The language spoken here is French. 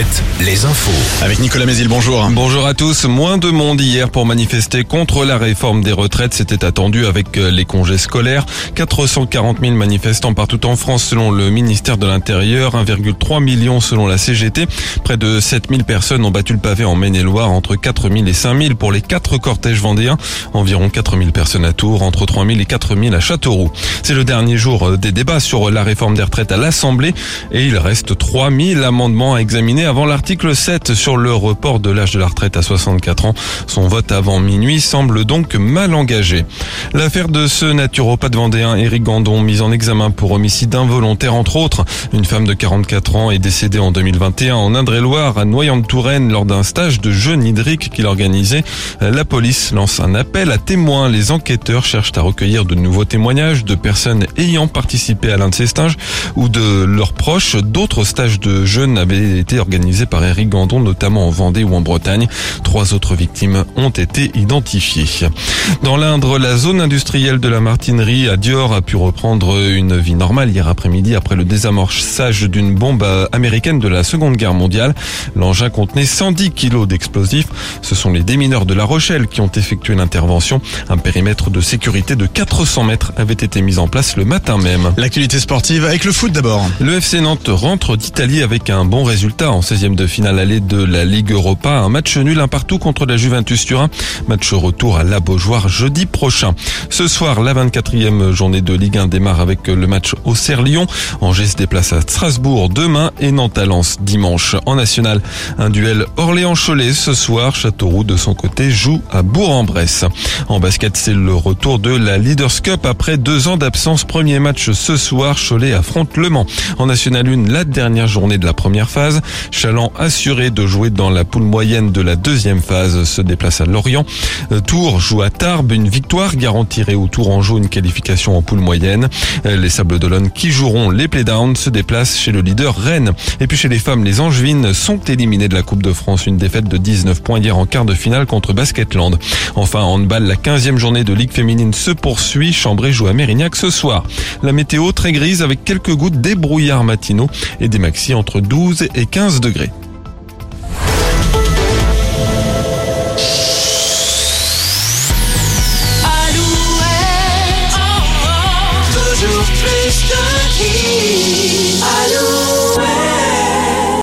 retraite, les infos. Avec Nicolas Mézil, bonjour. Bonjour à tous. Moins de monde hier pour manifester contre la réforme des retraites. C'était attendu avec euh, les congés scolaires. 440 000 manifestants partout en France selon le ministère de l'Intérieur. 1,3 million selon la CGT. Près de 7 000 personnes ont battu le pavé en Maine-et-Loire. Entre 4 000 et 5 000 pour les quatre cortèges vendéens. Environ 4 000 personnes à Tours. Entre 3 000 et 4 000 à Châteauroux. C'est le dernier jour euh, des débats sur la réforme des retraites à l'Assemblée. Et il reste 3 000 amendements à examiner avant l'article 7 sur le report de l'âge de la retraite à 64 ans. Son vote avant minuit semble donc mal engagé. L'affaire de ce naturopathe vendéen Éric Gandon, mis en examen pour homicide involontaire entre autres. Une femme de 44 ans est décédée en 2021 en Indre-et-Loire à Noyant-de-Touraine lors d'un stage de jeûne hydrique qu'il organisait. La police lance un appel à témoins. Les enquêteurs cherchent à recueillir de nouveaux témoignages de personnes ayant participé à l'un de ces stages ou de leurs proches. D'autres stages de jeûne avaient été organisés par Eric Gandon, notamment en Vendée ou en Bretagne. Trois autres victimes ont été identifiées. Dans l'Indre, la zone industrielle de la Martinerie à Dior a pu reprendre une vie normale hier après-midi après le désamorçage d'une bombe américaine de la Seconde Guerre mondiale. L'engin contenait 110 kilos d'explosifs. Ce sont les démineurs de La Rochelle qui ont effectué l'intervention. Un périmètre de sécurité de 400 mètres avait été mis en place le matin même. L'actualité sportive avec le foot d'abord. Le FC Nantes rentre d'Italie avec un bon résultat en 16e de finale allée de la Ligue Europa. Un match nul un partout contre la Juventus Turin. Match retour à la Beaujoire jeudi prochain. Ce soir, la 24e journée de Ligue 1 démarre avec le match au Lyon. Angers se déplace à Strasbourg demain et Nantes à Lens dimanche. En national, un duel Orléans-Cholet ce soir. Châteauroux de son côté joue à Bourg-en-Bresse. En basket, c'est le retour de la Leaders Cup après deux ans d'absence. Premier match ce soir. Cholet affronte Le Mans. En national 1, la dernière journée de la première phase. Chaland assuré de jouer dans la poule moyenne de la deuxième phase se déplace à Lorient. Tours joue à Tarbes. Une victoire garantirait au Tourangeau une qualification en poule moyenne. Les Sables d'Olonne qui joueront les playdowns se déplacent chez le leader Rennes. Et puis chez les femmes, les Angevines sont éliminées de la Coupe de France. Une défaite de 19 points hier en quart de finale contre Basketland. Enfin, en handball, la 15e journée de Ligue féminine se poursuit. Chambray joue à Mérignac ce soir. La météo très grise avec quelques gouttes des brouillards matinaux et des maxi entre 12 et 15 degrés.